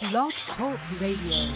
Blog Talk Radio.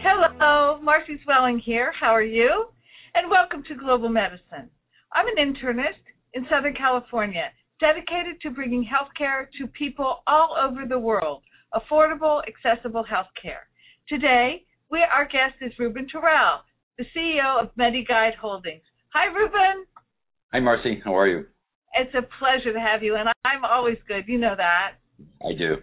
Hello, Marcy Zwelling here. How are you? And welcome to Global Medicine. I'm an internist in Southern California dedicated to bringing healthcare to people all over the world, affordable, accessible healthcare. Today, we, our guest is Ruben Toral, the CEO of Medeguide Holdings. Hi, Ruben. Hi, Marcy. How are you? It's a pleasure to have you, and I'm always good. You know that. I do.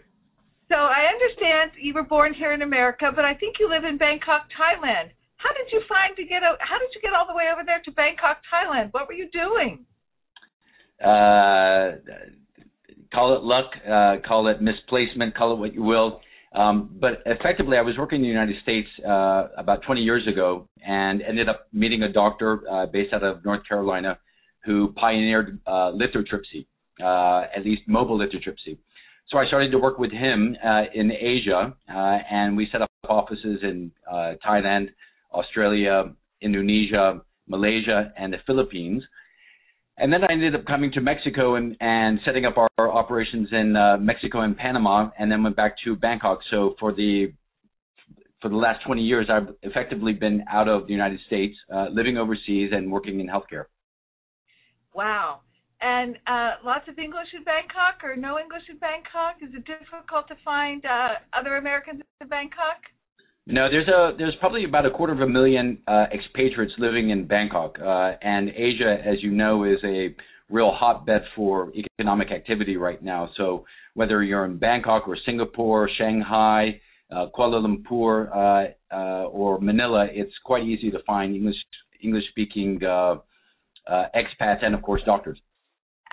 So I understand you were born here in America, but I think you live in Bangkok, Thailand. How did you find to get? How did you get all the way over there to Bangkok, Thailand? What were you doing? Uh, call it luck, uh, call it misplacement, call it what you will. Um, but effectively, I was working in the United States uh, about 20 years ago and ended up meeting a doctor uh, based out of North Carolina who pioneered uh, lithotripsy, uh, at least mobile lithotripsy. So I started to work with him uh, in Asia, uh, and we set up offices in Thailand, Australia, Indonesia, Malaysia, and the Philippines. And then I ended up coming to Mexico and, and setting up our, our operations in uh, Mexico and Panama, and then went back to Bangkok. So for the for the last 20 years, I've effectively been out of the United States, uh, living overseas, and working in healthcare. Wow. And uh, lots of English in Bangkok, or no English in Bangkok? Is it difficult to find uh, other Americans in Bangkok? No, there's a there's probably about a quarter of a million uh, expatriates living in Bangkok, uh, and Asia, as you know, is a real hotbed for economic activity right now. So whether you're in Bangkok or Singapore, Shanghai, uh, Kuala Lumpur, uh, uh, or Manila, it's quite easy to find English English speaking uh, expats and of course doctors.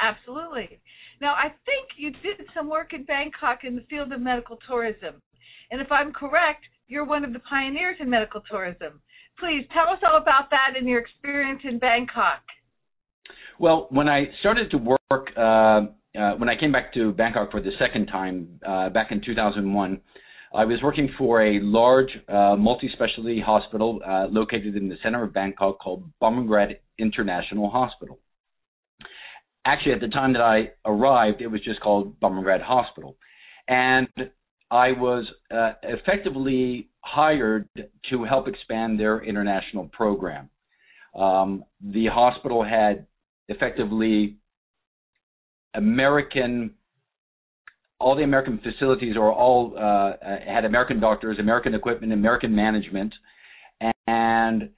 Absolutely. Now I think you did some work in Bangkok in the field of medical tourism, and if I'm correct you're one of the pioneers in medical tourism. Please tell us all about that and your experience in Bangkok. Well, when I started to work, uh, uh, when I came back to Bangkok for the second time uh, back in 2001, I was working for a large uh, multi-specialty hospital uh, located in the center of Bangkok called Bumrungrad International Hospital. Actually, at the time that I arrived, it was just called Bumrungrad Hospital. And I was uh, effectively hired to help expand their international program. Um, the hospital had effectively American, all the American facilities or all uh, had American doctors, American equipment, American management, and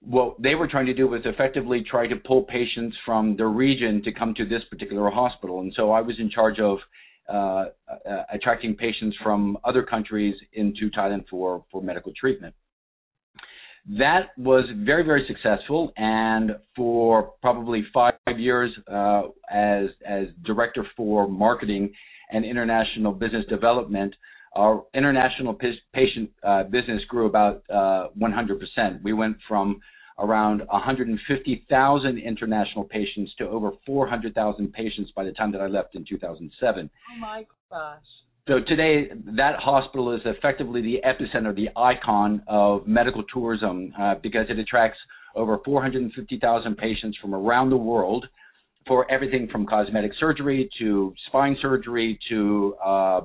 what they were trying to do was effectively try to pull patients from the region to come to this particular hospital. And so I was in charge of uh, uh, attracting patients from other countries into Thailand for, for medical treatment. That was very, very successful, and for probably five years uh, as as director for marketing and international business development, our international patient uh, business grew about 100%. Uh, we went from around 150,000 international patients to over 400,000 patients by the time that I left in 2007. Oh my gosh. So today, that hospital is effectively the epicenter, the icon of medical tourism uh, because it attracts over 450,000 patients from around the world for everything from cosmetic surgery to spine surgery to uh,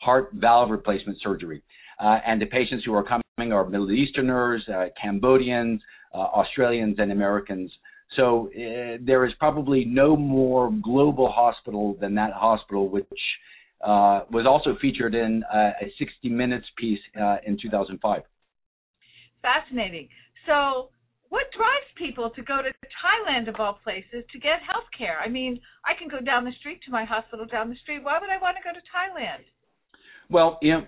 heart valve replacement surgery. Uh, and the patients who are coming are Middle Easterners, uh, Cambodians, uh, Australians and Americans. So uh, there is probably no more global hospital than that hospital, which uh, was also featured in uh, a 60 Minutes piece uh, in 2005. Fascinating. So, what drives people to go to Thailand of all places to get health care? I mean, I can go down the street to my hospital down the street. Why would I want to go to Thailand? Well, you know,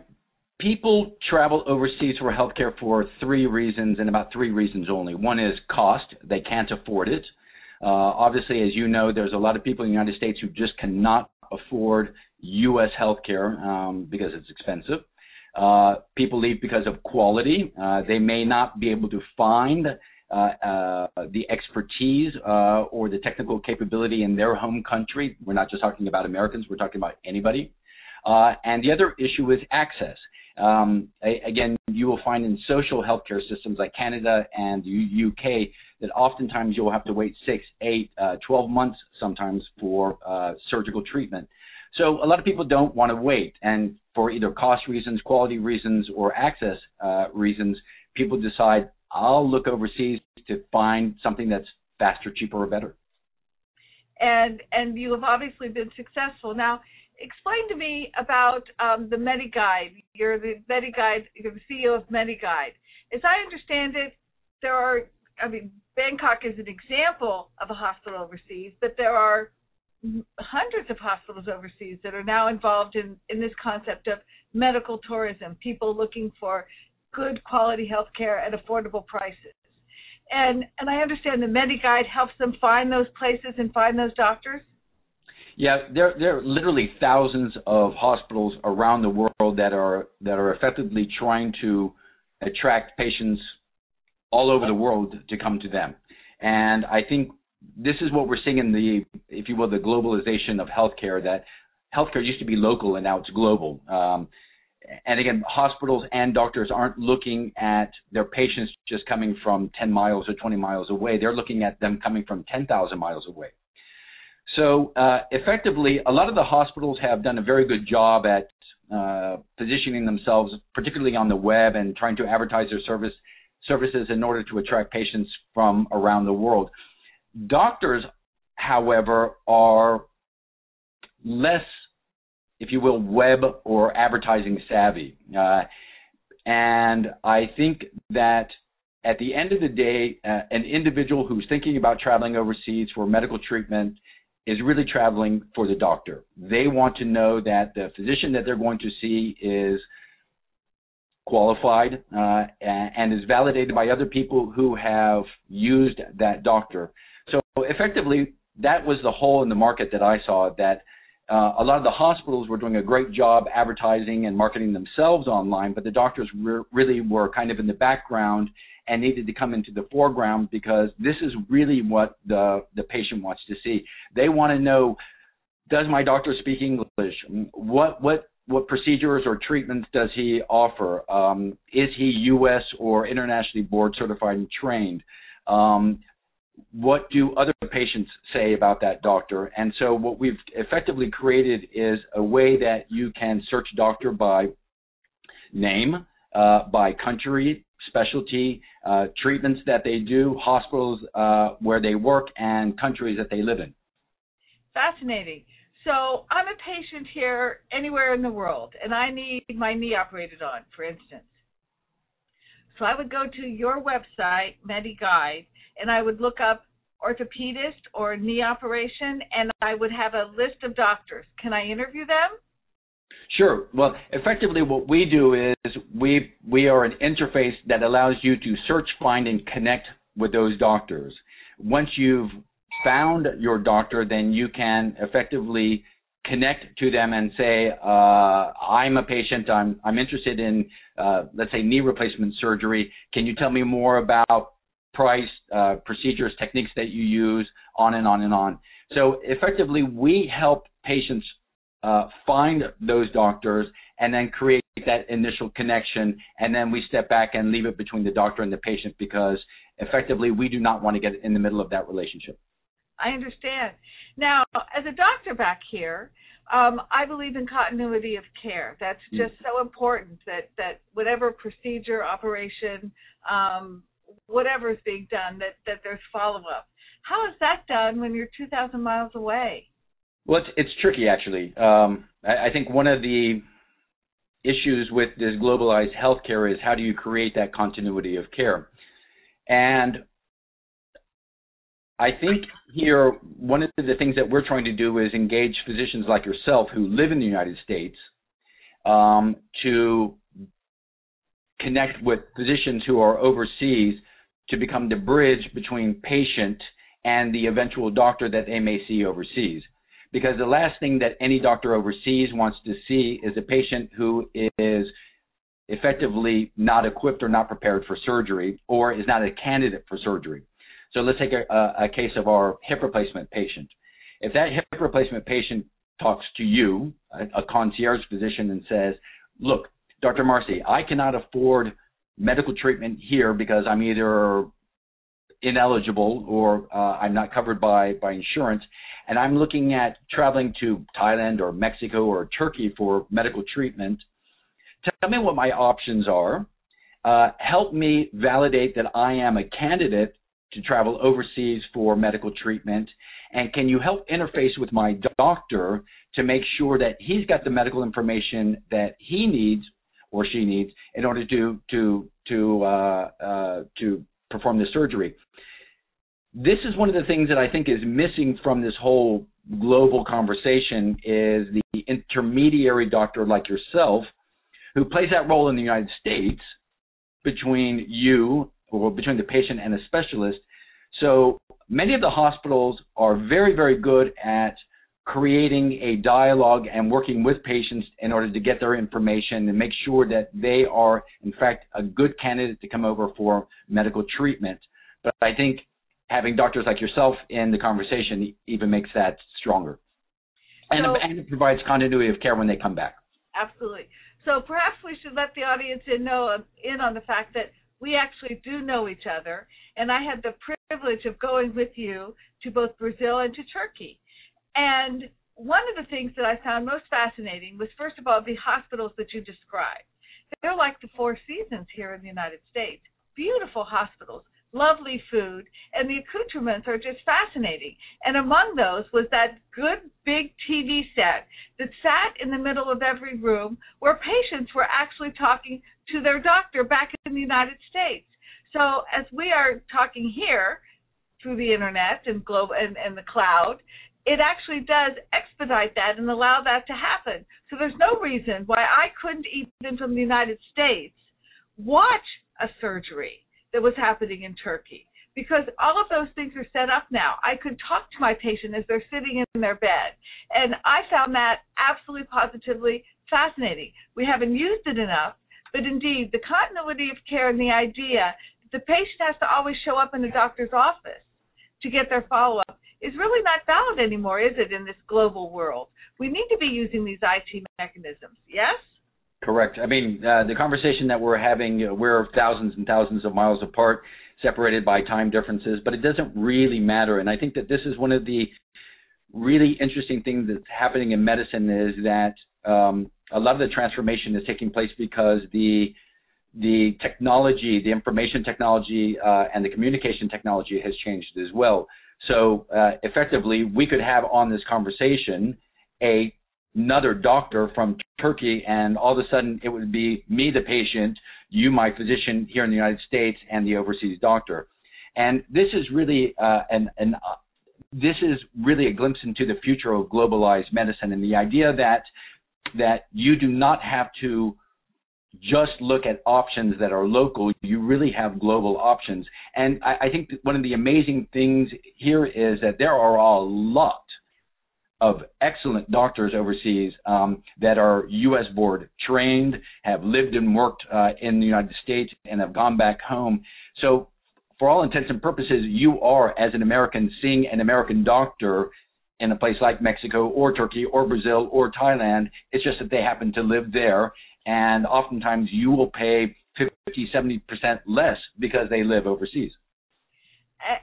people travel overseas for healthcare for three reasons and about three reasons only. One is cost; they can't afford it. Uh, obviously, as you know, there's a lot of people in the United States who just cannot afford U.S. healthcare um, because it's expensive. Uh, people leave because of quality. Uh, they may not be able to find uh, uh, the expertise uh, or the technical capability in their home country. We're not just talking about Americans, we're talking about anybody. And the other issue is access. Um, again, you will find in social healthcare systems like Canada and the UK that oftentimes you'll have to wait six, eight, uh, 12 months sometimes for uh, surgical treatment. So a lot of people don't want to wait, and for either cost reasons, quality reasons, or access uh, reasons, people decide I'll look overseas to find something that's faster, cheaper, or better. And and you have obviously been successful. Now, explain to me about um, the Medeguide. You're the Medeguide. You're the CEO of Medeguide. As I understand it, there are. I mean, Bangkok is an example of a hospital overseas, but there are hundreds of hospitals overseas that are now involved in, in this concept of medical tourism, people looking for good quality health care at affordable prices. And and I understand the Medeguide helps them find those places and find those doctors. Yeah, there there are literally thousands of hospitals around the world that are that are effectively trying to attract patients all over the world to come to them. And I think this is what we're seeing in the, if you will, the globalization of healthcare. That healthcare used to be local and now it's global. Um, and again, hospitals and doctors aren't looking at their patients just coming from 10 miles or 20 miles away. They're looking at them coming from 10,000 miles away. So uh, effectively, a lot of the hospitals have done a very good job at uh, positioning themselves, particularly on the web, and trying to advertise their service services in order to attract patients from around the world. Doctors, however, are less, if you will, web or advertising savvy. Uh, and I think that at the end of the day, uh, an individual who's thinking about traveling overseas for medical treatment is really traveling for the doctor. They want to know that the physician that they're going to see is qualified uh, and is validated by other people who have used that doctor. So effectively, that was the hole in the market that I saw that uh, a lot of the hospitals were doing a great job advertising and marketing themselves online, but the doctors re- really were kind of in the background and needed to come into the foreground because this is really what the the patient wants to see. They want to know does my doctor speak English? What what what procedures or treatments does he offer? Um, is he U.S. or internationally board certified and trained? Um, what do other patients say about that doctor? And so what we've effectively created is a way that you can search doctor by name, uh, by country, specialty, uh, treatments that they do, hospitals uh, where they work, and countries that they live in. Fascinating. So I'm a patient here anywhere in the world, and I need my knee operated on, for instance. So I would go to your website, Medeguide, and I would look up orthopedist or knee operation, and I would have a list of doctors. Can I interview them? Sure. Well, effectively, what we do is we we are an interface that allows you to search, find, and connect with those doctors. Once you've found your doctor, then you can effectively connect to them and say, uh, "I'm a patient. I'm I'm interested in, uh, let's say, knee replacement surgery. Can you tell me more about price, uh, procedures, techniques that you use, on and on and on. So effectively, we help patients uh, find those doctors and then create that initial connection, and then we step back and leave it between the doctor and the patient because effectively we do not want to get in the middle of that relationship. I understand. Now, as a doctor back here, um, I believe in continuity of care. That's mm. just so important that that whatever procedure, operation, um, whatever is being done, that, that there's follow up. How is that done when you're 2,000 miles away? Well, it's, it's tricky actually. Um, I, I think one of the issues with this globalized healthcare is how do you create that continuity of care? And I think here one of the things that we're trying to do is engage physicians like yourself who live in the United States um, to connect with physicians who are overseas to become the bridge between patient and the eventual doctor that they may see overseas. Because the last thing that any doctor overseas wants to see is a patient who is effectively not equipped or not prepared for surgery or is not a candidate for surgery. So let's take a, a case of our hip replacement patient. If that hip replacement patient talks to you, a, a concierge physician, and says, look, Dr. Marcy, I cannot afford medical treatment here because I'm either ineligible or uh, I'm not covered by, by insurance, and I'm looking at traveling to Thailand or Mexico or Turkey for medical treatment, tell me what my options are. Uh, help me validate that I am a candidate to travel overseas for medical treatment? And can you help interface with my doctor to make sure that he's got the medical information that he needs or she needs in order to to to uh, uh, to perform the surgery? This is one of the things that I think is missing from this whole global conversation is the intermediary doctor like yourself who plays that role in the United States between you or between the patient and the specialist. So many of the hospitals are very, very good at creating a dialogue and working with patients in order to get their information and make sure that they are, in fact, a good candidate to come over for medical treatment. But I think having doctors like yourself in the conversation even makes that stronger. And, so, and it provides continuity of care when they come back. Absolutely. So perhaps we should let the audience in know in on the fact that we actually do know each other, and I had the privilege of going with you to both Brazil and to Turkey. And one of the things that I found most fascinating was, first of all, the hospitals that you described. They're like the Four Seasons here in the United States. Beautiful hospitals, lovely food, and the accoutrements are just fascinating. And among those was that good big TV set that sat in the middle of every room where patients were actually talking to their doctor back in the United States. So as we are talking here through the internet and globe and, and the cloud, it actually does expedite that and allow that to happen. So there's no reason why I couldn't even from the United States watch a surgery that was happening in Turkey because all of those things are set up now. I could talk to my patient as they're sitting in their bed. And I found that absolutely positively fascinating. We haven't used it enough, but indeed, the continuity of care and the idea that the patient has to always show up in the doctor's office to get their follow up is really not valid anymore, is it, in this global world? We need to be using these IT mechanisms, yes? Correct. I mean, uh, the conversation that we're having, uh, we're thousands and thousands of miles apart, separated by time differences, but it doesn't really matter. And I think that this is one of the really interesting things that's happening in medicine is that um, a lot of the transformation is taking place because the the technology, the information technology, uh, and the communication technology has changed as well. So uh, effectively, we could have on this conversation a another doctor from Turkey, and all of a sudden it would be me, the patient, you, my physician here in the United States, and the overseas doctor. And this is really uh, an, an uh, this is really a glimpse into the future of globalized medicine and the idea that that you do not have to just look at options that are local. You really have global options. And I, I think one of the amazing things here is that there are a lot of excellent doctors overseas um, that are U.S. board trained, have lived and worked uh, in the United States, and have gone back home. So, for all intents and purposes, you are, as an American, seeing an American doctor in a place like Mexico or Turkey or Brazil or Thailand. It's just that they happen to live there, and oftentimes you will pay 50, 70% less because they live overseas.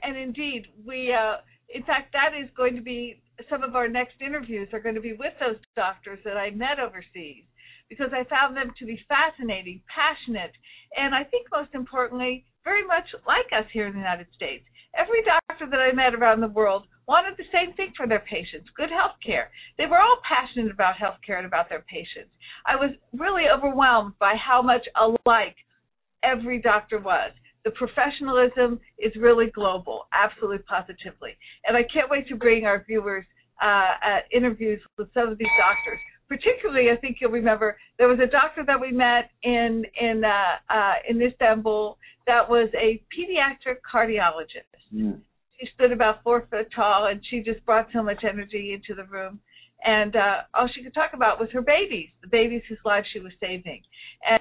And indeed, we, uh, in fact, that is going to be some of our next interviews are going to be with those doctors that I met overseas because I found them to be fascinating, passionate, and I think most importantly, very much like us here in the United States. Every doctor that I met around the world wanted the same thing for their patients good health care. They were all passionate about health care and about their patients. I was really overwhelmed by how much alike every doctor was the professionalism is really global, absolutely positively. And I can't wait to bring our viewers uh, interviews with some of these doctors. Particularly, I think you'll remember there was a doctor that we met in in uh, uh, in Istanbul that was a pediatric cardiologist. Mm. She stood about four foot tall, and she just brought so much energy into the room. and uh, all she could talk about was her babies, the babies whose lives she was saving.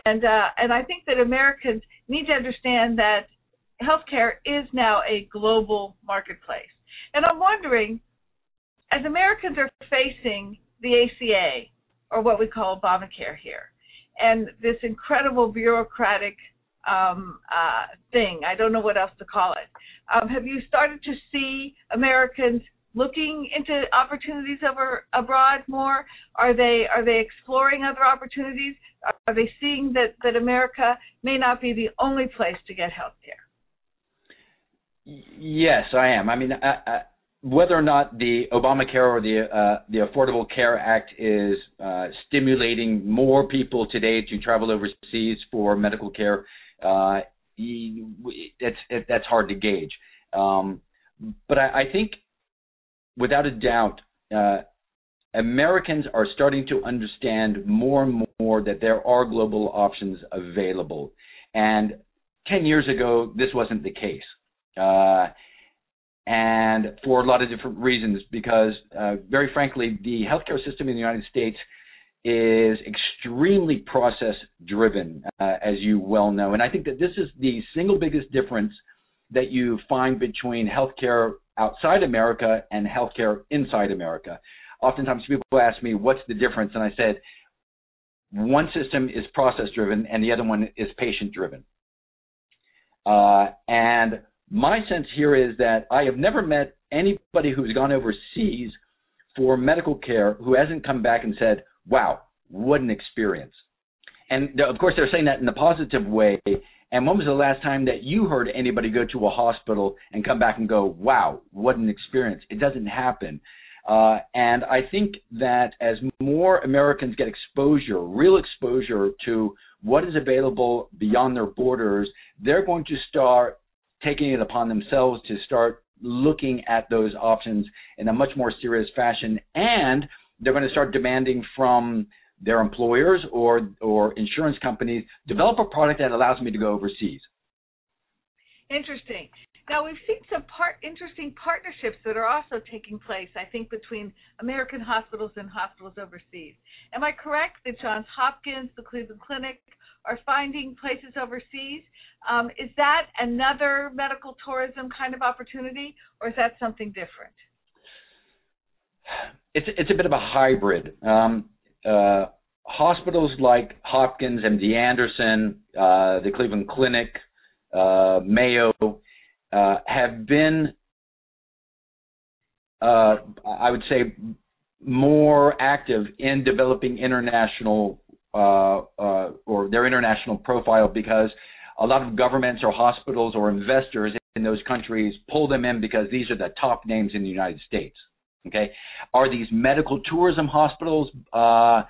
And uh, and I think that Americans need to understand that healthcare is now a global marketplace. And I'm wondering, as Americans are facing the ACA or what we call Obamacare here, and this incredible bureaucratic um, uh, thing, I don't know what else to call it. Um, have you started to see Americans looking into opportunities over abroad more? Are they are they exploring other opportunities? Are they seeing that that America may not be the only place to get health care? Yes, I am. I mean, I, I, whether or not the Obamacare or the uh, the Affordable Care Act is uh, stimulating more people today to travel overseas for medical care, uh, it, that's hard to gauge. Um, but I, I think without a doubt, uh, Americans are starting to understand more and more that there are global options available. And 10 years ago, this wasn't the case. Uh, and for a lot of different reasons, because uh, very frankly, the healthcare system in the United States is extremely process driven, uh, as you well know. And I think that this is the single biggest difference that you find between healthcare outside America and healthcare inside America. Oftentimes people ask me, what's the difference? And I said, one system is process driven and the other one is patient driven. Uh, and my sense here is that I have never met anybody who's gone overseas for medical care who hasn't come back and said, wow, what an experience. And of course, they're saying that in a positive way. And when was the last time that you heard anybody go to a hospital and come back and go, wow, what an experience? It doesn't happen. Uh, and I think that as more Americans get exposure, real exposure to what is available beyond their borders, they're going to start taking it upon themselves to start looking at those options in a much more serious fashion. And they're going to start demanding from their employers or or insurance companies develop a product that allows me to go overseas. Interesting. Now we've seen some part interesting partnerships that are also taking place. I think between American hospitals and hospitals overseas. Am I correct that Johns Hopkins, the Cleveland Clinic, are finding places overseas? Um, is that another medical tourism kind of opportunity, or is that something different? It's it's a bit of a hybrid. Um, uh, hospitals like Hopkins, MD Anderson, uh, the Cleveland Clinic, uh, Mayo, uh, have been, uh, I would say, more active in developing international uh, or their international profile because a lot of governments or hospitals or investors in those countries pull them in because these are the top names in the United States. Okay, are these medical tourism hospitals? Uh,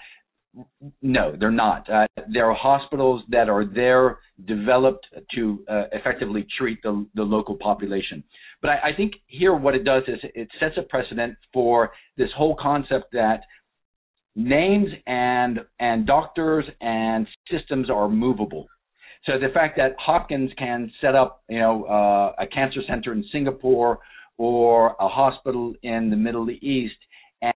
no, they're not. Uh, they're hospitals that are there developed to uh, effectively treat the, the local population. But I, I think here what it does is it sets a precedent for this whole concept that names and and doctors and systems are movable. So the fact that Hopkins can set up, you know, uh, a cancer center in Singapore or a hospital in the Middle East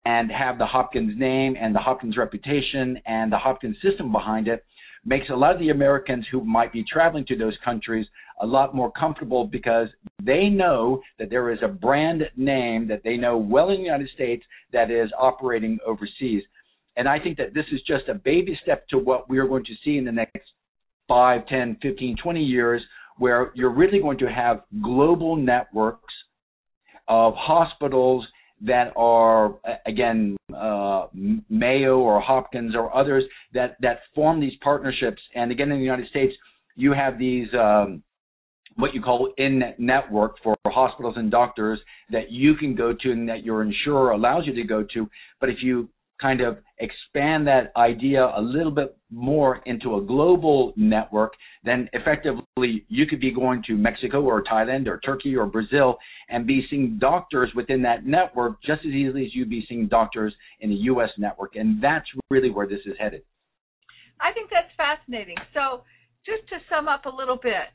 and have the Hopkins name and the Hopkins reputation and the Hopkins system behind it makes a lot of the Americans who might be traveling to those countries a lot more comfortable because they know that there is a brand name that they know well in the United States that is operating overseas. And I think that this is just a baby step to what we are going to see in the next 5, 10, 15, 20 years, where you're really going to have global networks of hospitals that are again uh, Mayo or Hopkins or others that that form these partnerships. And again, in the United States, you have these um, what you call in network for hospitals and doctors that you can go to and that your insurer allows you to go to. But if you kind of expand that idea a little bit more into a global network, then effectively you could be going to Mexico or Thailand or Turkey or Brazil and be seeing doctors within that network just as easily as you'd be seeing doctors in the U.S. network. And that's really where this is headed. I think that's fascinating. So, just to sum up a little bit,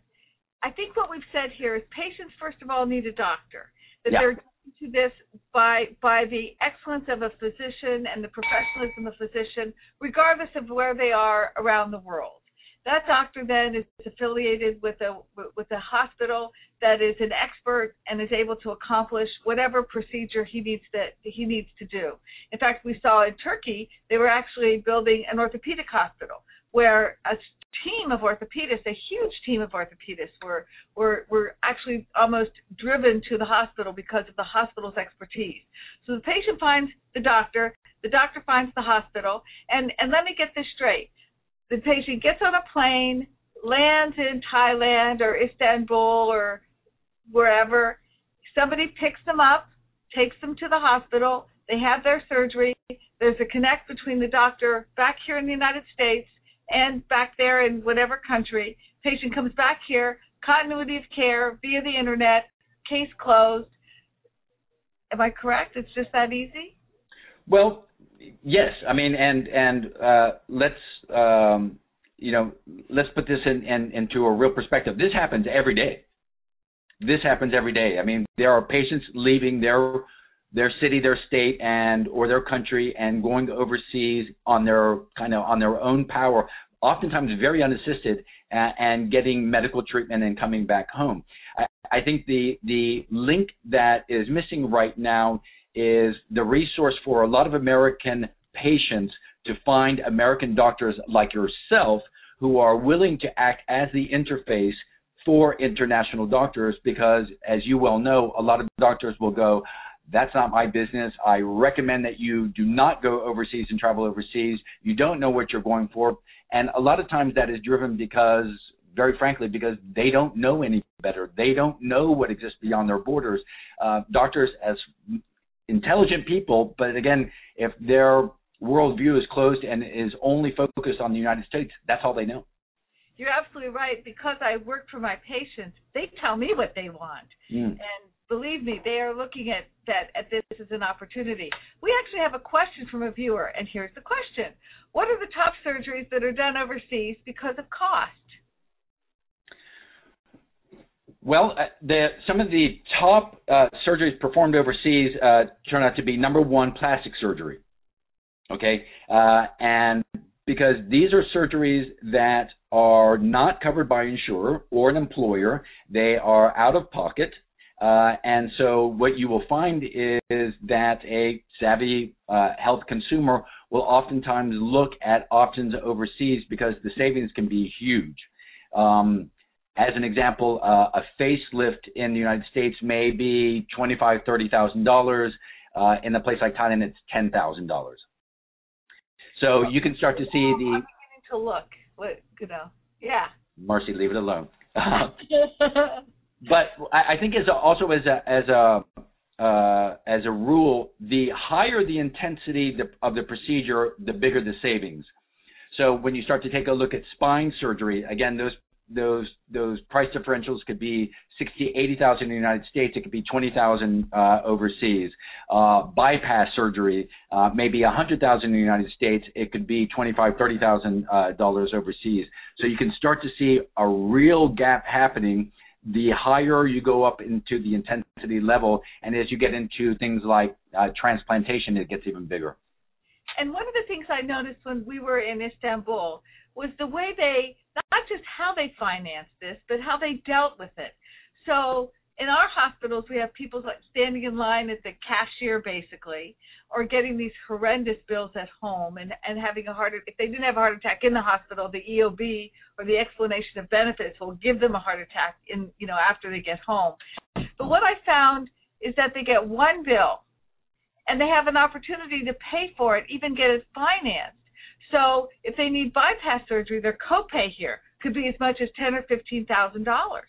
I think what we've said here is patients, first of all, need a doctor. That yeah. they're to this by by the excellence of a physician and the professionalism of a physician, regardless of where they are around the world. That doctor then is affiliated with a with a hospital that is an expert and is able to accomplish whatever procedure he needs to he needs to do. In fact, we saw in Turkey they were actually building an orthopedic hospital where a team of orthopedists, a huge team of orthopedists, were were were actually almost driven to the hospital because of the hospital's expertise. So the patient finds the doctor, the doctor finds the hospital, and and let me get this straight the patient gets on a plane, lands in Thailand or Istanbul or wherever. Somebody picks them up, takes them to the hospital. They have their surgery. There's a connect between the doctor back here in the United States and back there in whatever country. Patient comes back here, continuity of care via the internet, case closed. Am I correct? It's just that easy? Well, yes. I mean, and and uh, let's um, you know let's put this in, in into a real perspective. This happens every day. This happens every day. I mean, there are patients leaving their their city, their state, and or their country, and going overseas on their kind of on their own power, oftentimes very unassisted, and, getting medical treatment and coming back home. I, I think the the link that is missing right now is the resource for a lot of American patients to find American doctors like yourself who are willing to act as the interface for international doctors because, as you well know, a lot of doctors will go, that's not my business. I recommend that you do not go overseas and travel overseas. You don't know what you're going for. And a lot of times that is driven because, very frankly, because they don't know any better. They don't know what exists beyond their borders. Uh, doctors, as intelligent people, but again, if their worldview is closed and is only focused on the United States, that's all they know. You're absolutely right. Because I work for my patients, they tell me what they want, mm. and believe me, they are looking at that at this as an opportunity. We actually have a question from a viewer, and here's the question: What are the top surgeries that are done overseas because of cost? Well, uh, the, some of the top uh, surgeries performed overseas uh, turn out to be number one, plastic surgery. Okay, uh, and because these are surgeries that are not covered by an insurer or an employer, they are out of pocket. Uh, and so what you will find is that a savvy uh, health consumer will oftentimes look at options overseas because the savings can be huge. Um, as an example, uh, a facelift in the United States may be twenty-five, thirty thousand dollars. Uh, in a place like Thailand, it's ten thousand dollars. So you can start to see the. I'm to look. What you know? Yeah. Marcy, leave it alone. but I, I think as a, also as a as a uh, as a rule, the higher the intensity of the procedure, the bigger the savings. So when you start to take a look at spine surgery, again, those those those price differentials could be sixty, eighty thousand in the United States. It could be twenty thousand uh, overseas. Uh, bypass surgery, uh, maybe a hundred thousand in the United States. It could be twenty-five, thirty thousand uh, dollars overseas. So you can start to see a real gap happening. The higher you go up into the intensity level, and as you get into things like uh, transplantation, it gets even bigger. And one of the things I noticed when we were in Istanbul was the way they not just how they financed this, but how they dealt with it. So in our hospitals, we have people like standing in line at the cashier, basically, or getting these horrendous bills at home and and having a heart. If they didn't have a heart attack in the hospital, the EOB or the explanation of benefits will give them a heart attack in you know after they get home. But what I found is that they get one bill, and they have an opportunity to pay for it, even get it financed. So if they need bypass surgery, their copay here could be as much as ten or fifteen thousand dollars.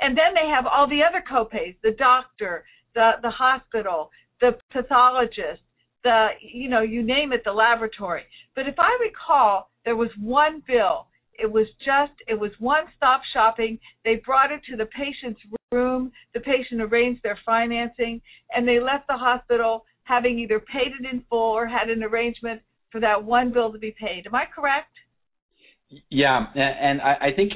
And then they have all the other copays, the doctor, the the hospital, the pathologist, the you know, you name it, the laboratory. But if I recall, there was one bill. It was just it was one stop shopping. They brought it to the patient's room, the patient arranged their financing, and they left the hospital having either paid it in full or had an arrangement for that one bill to be paid. Am I correct? Yeah, and I, I think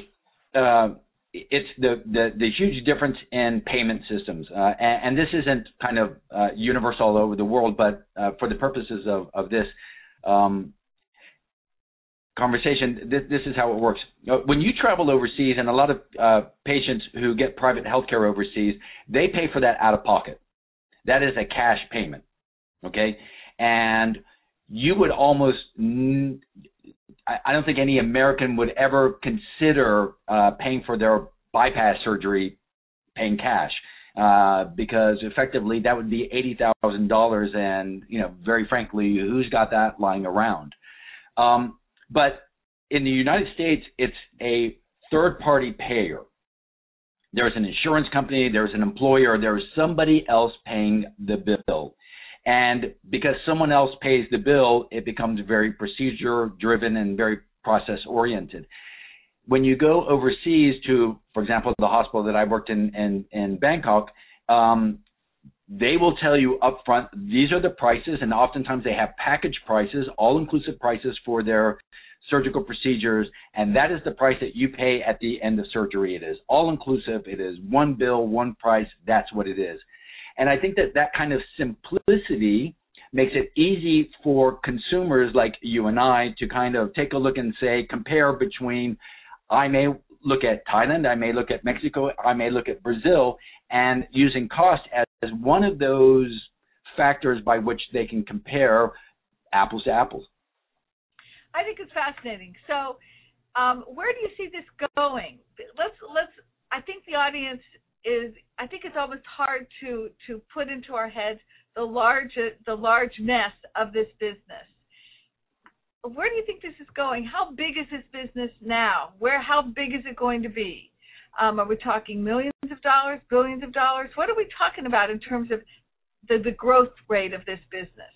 uh, it's the, the, the huge difference in payment systems, uh, and, and, this isn't kind of uh, universal all over the world, but uh, for the purposes of, of this um, conversation, this, this, is how it works. Uh, when you travel overseas, and a lot of uh, patients who get private health care overseas, they pay for that out of pocket. That is a cash payment, okay? And you would almost I don't think any American would ever consider uh, paying for their bypass surgery paying cash uh, because effectively that would be eighty thousand dollars, and you know, very frankly, who's got that lying around? Um, but in the United States, it's a third-party payer. There's an insurance company, there's an employer, there's somebody else paying the bill. And because someone else pays the bill, it becomes very procedure driven and very process oriented. When you go overseas to, for example, the hospital that I worked in in, in Bangkok, um, they will tell you up front these are the prices, and oftentimes they have package prices, all inclusive prices for their surgical procedures, and that is the price that you pay at the end of surgery. It is all inclusive. It is one bill, one price. That's what it is. And I think that that kind of simplicity makes it easy for consumers like you and I to kind of take a look and say, compare between, I may look at Thailand, I may look at Mexico, I may look at Brazil, and using cost as one of those factors by which they can compare apples to apples. I think it's fascinating. So, um, where do you see this going? Let's let's. I think the audience is I think it's almost hard to to put into our heads the large the largeness of this business. Where do you think this is going? How big is this business now? Where how big is it going to be? Um, are we talking millions of dollars, billions of dollars? What are we talking about in terms of the, the growth rate of this business?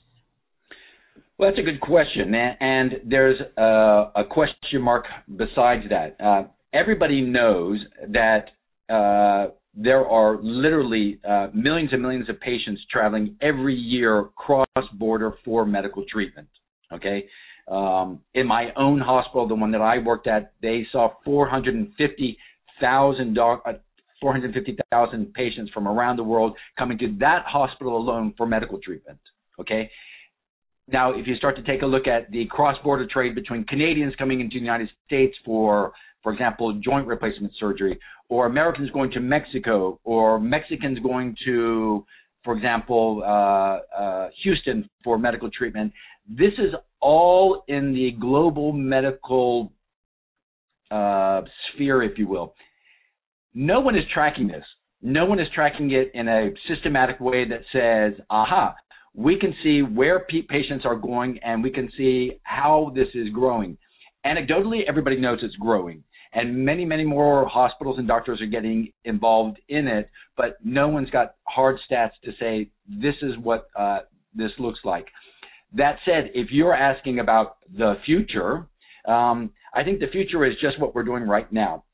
Well, that's a good question, and there's a, a question mark besides that. Uh, everybody knows that uh, there are literally uh, millions and millions of patients traveling every year cross border for medical treatment. Okay. Um, in my own hospital, the one that I worked at, they saw 450,000 doc- uh, 450,000 patients from around the world coming to that hospital alone for medical treatment. Okay. Now, if you start to take a look at the cross-border trade between Canadians coming into the United States for for example, joint replacement surgery, or Americans going to Mexico, or Mexicans going to, for example, uh, uh, Houston for medical treatment. This is all in the global medical uh, sphere, if you will. No one is tracking this. No one is tracking it in a systematic way that says, aha, we can see where patients are going and we can see how this is growing. Anecdotally, everybody knows it's growing and many, many more hospitals and doctors are getting involved in it, but no one's got hard stats to say this is what uh, this looks like. That said, if you're asking about the future, um, I think the future is just what we're doing right now.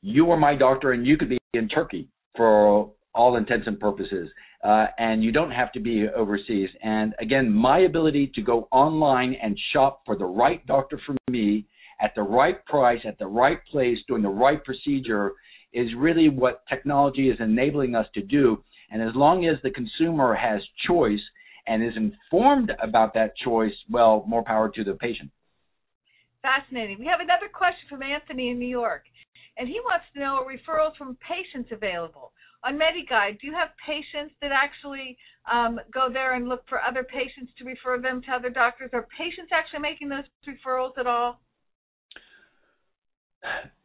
You are my doctor, and you could be in Turkey for all intents and purposes, uh, and you don't have to be overseas. And again, my ability to go online and shop for the right doctor for me at the right price, at the right place, doing the right procedure is really what technology is enabling us to do. And as long as the consumer has choice and is informed about that choice, well, more power to the patient. Fascinating. We have another question from Anthony in New York, and he wants to know are referrals from patients available? On Medeguide, do you have patients that actually um, go there and look for other patients to refer them to other doctors? Are patients actually making those referrals at all?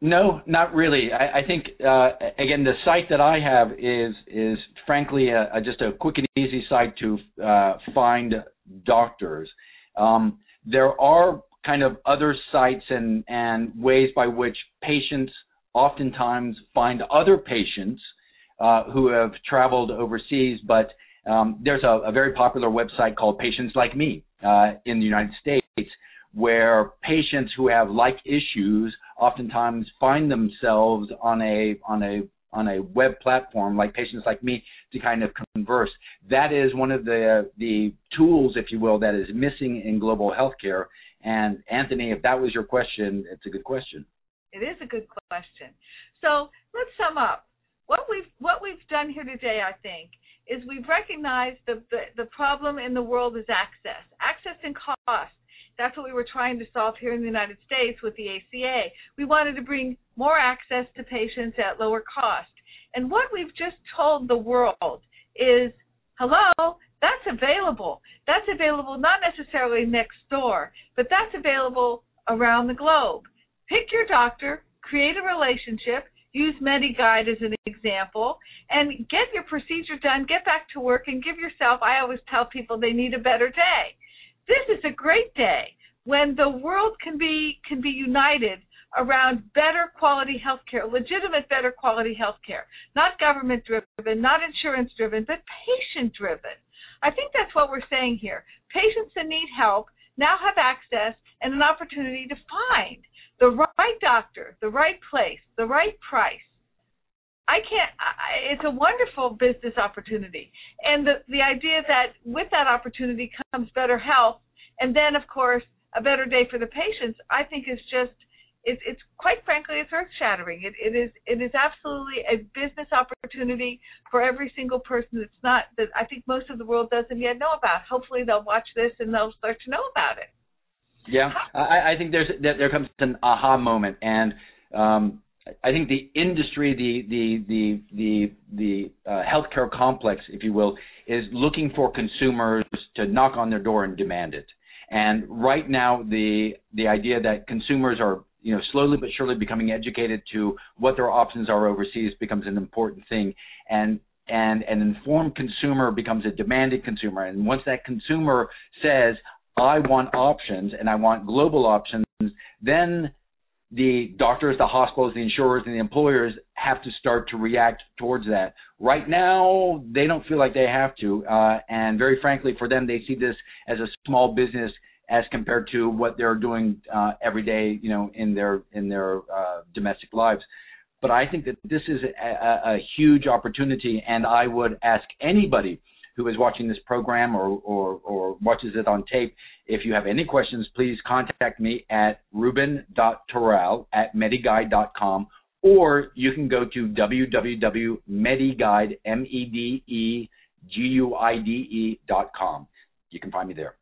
No, not really. I, I think uh, again the site that I have is is frankly a, a, just a quick and easy site to uh, find doctors. Um, there are kind of other sites and and ways by which patients oftentimes find other patients uh, who have traveled overseas, but um, there's a, a, very popular website called Patients Like Me uh, in the United States where patients who have like issues oftentimes find themselves on a on a on a web platform like patients like me to kind of converse. That is one of the the tools, if you will, that is missing in global healthcare. And Anthony, if that was your question, it's a good question. It is a good question. So let's sum up. What we've what we've done here today, I think, is we've recognized the, the, the problem in the world is access. Access and cost. That's what we were trying to solve here in the United States with the ACA. We wanted to bring more access to patients at lower cost. And what we've just told the world is, hello, that's available. That's available not necessarily next door, but that's available around the globe. Pick your doctor, create a relationship, use Medeguide as an example, and get your procedure done, get back to work, and give yourself, I always tell people they need a better day. This is a great day when the world can be can be united around better quality health care, legitimate better quality health care, not government driven, not insurance driven, but patient driven. I think that's what we're saying here. Patients that need help now have access and an opportunity to find the right doctor, the right place, the right price. I can't. I, it's a wonderful business opportunity, and the the idea that with that opportunity comes better health, and then of course a better day for the patients. I think is just it's it's quite frankly it's earth shattering. It it is it is absolutely a business opportunity for every single person that's not that I think most of the world doesn't yet know about. Hopefully they'll watch this and they'll start to know about it. Yeah, I, I think there's there comes an aha moment, and um, I think the industry, the the the the uh, healthcare complex, if you will, is looking for consumers to knock on their door and demand it. And right now, the the idea that consumers are you know slowly but surely becoming educated to what their options are overseas becomes an important thing. And and an informed consumer becomes a demanding consumer. And once that consumer says, I want options and I want global options, then the doctors, the hospitals, the insurers, and the employers have to start to react towards that. Right now, they don't feel like they have to, uh, and very frankly, for them, they see this as a small business as compared to what they're doing uh, every day, you know, in their in their uh, domestic lives. But I think that this is a, a huge opportunity, and I would ask anybody who is watching this program or, or, or watches it on tape, if you have any questions, please contact me at ruben.toral at medeguide.com or you can go to www.medeguide, dot com. You can find me there.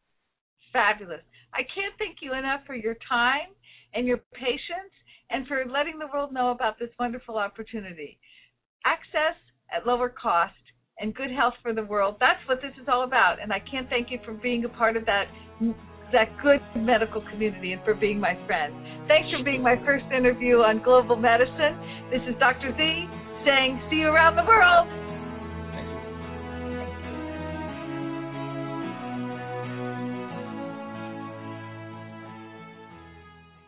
Fabulous. I can't thank you enough for your time and your patience and for letting the world know about this wonderful opportunity. Access at lower cost and good health for the world. That's what this is all about. And I can't thank you for being a part of that that good medical community and for being my friend. Thanks for being my first interview on global medicine. This is Dr. Z saying see you around the world.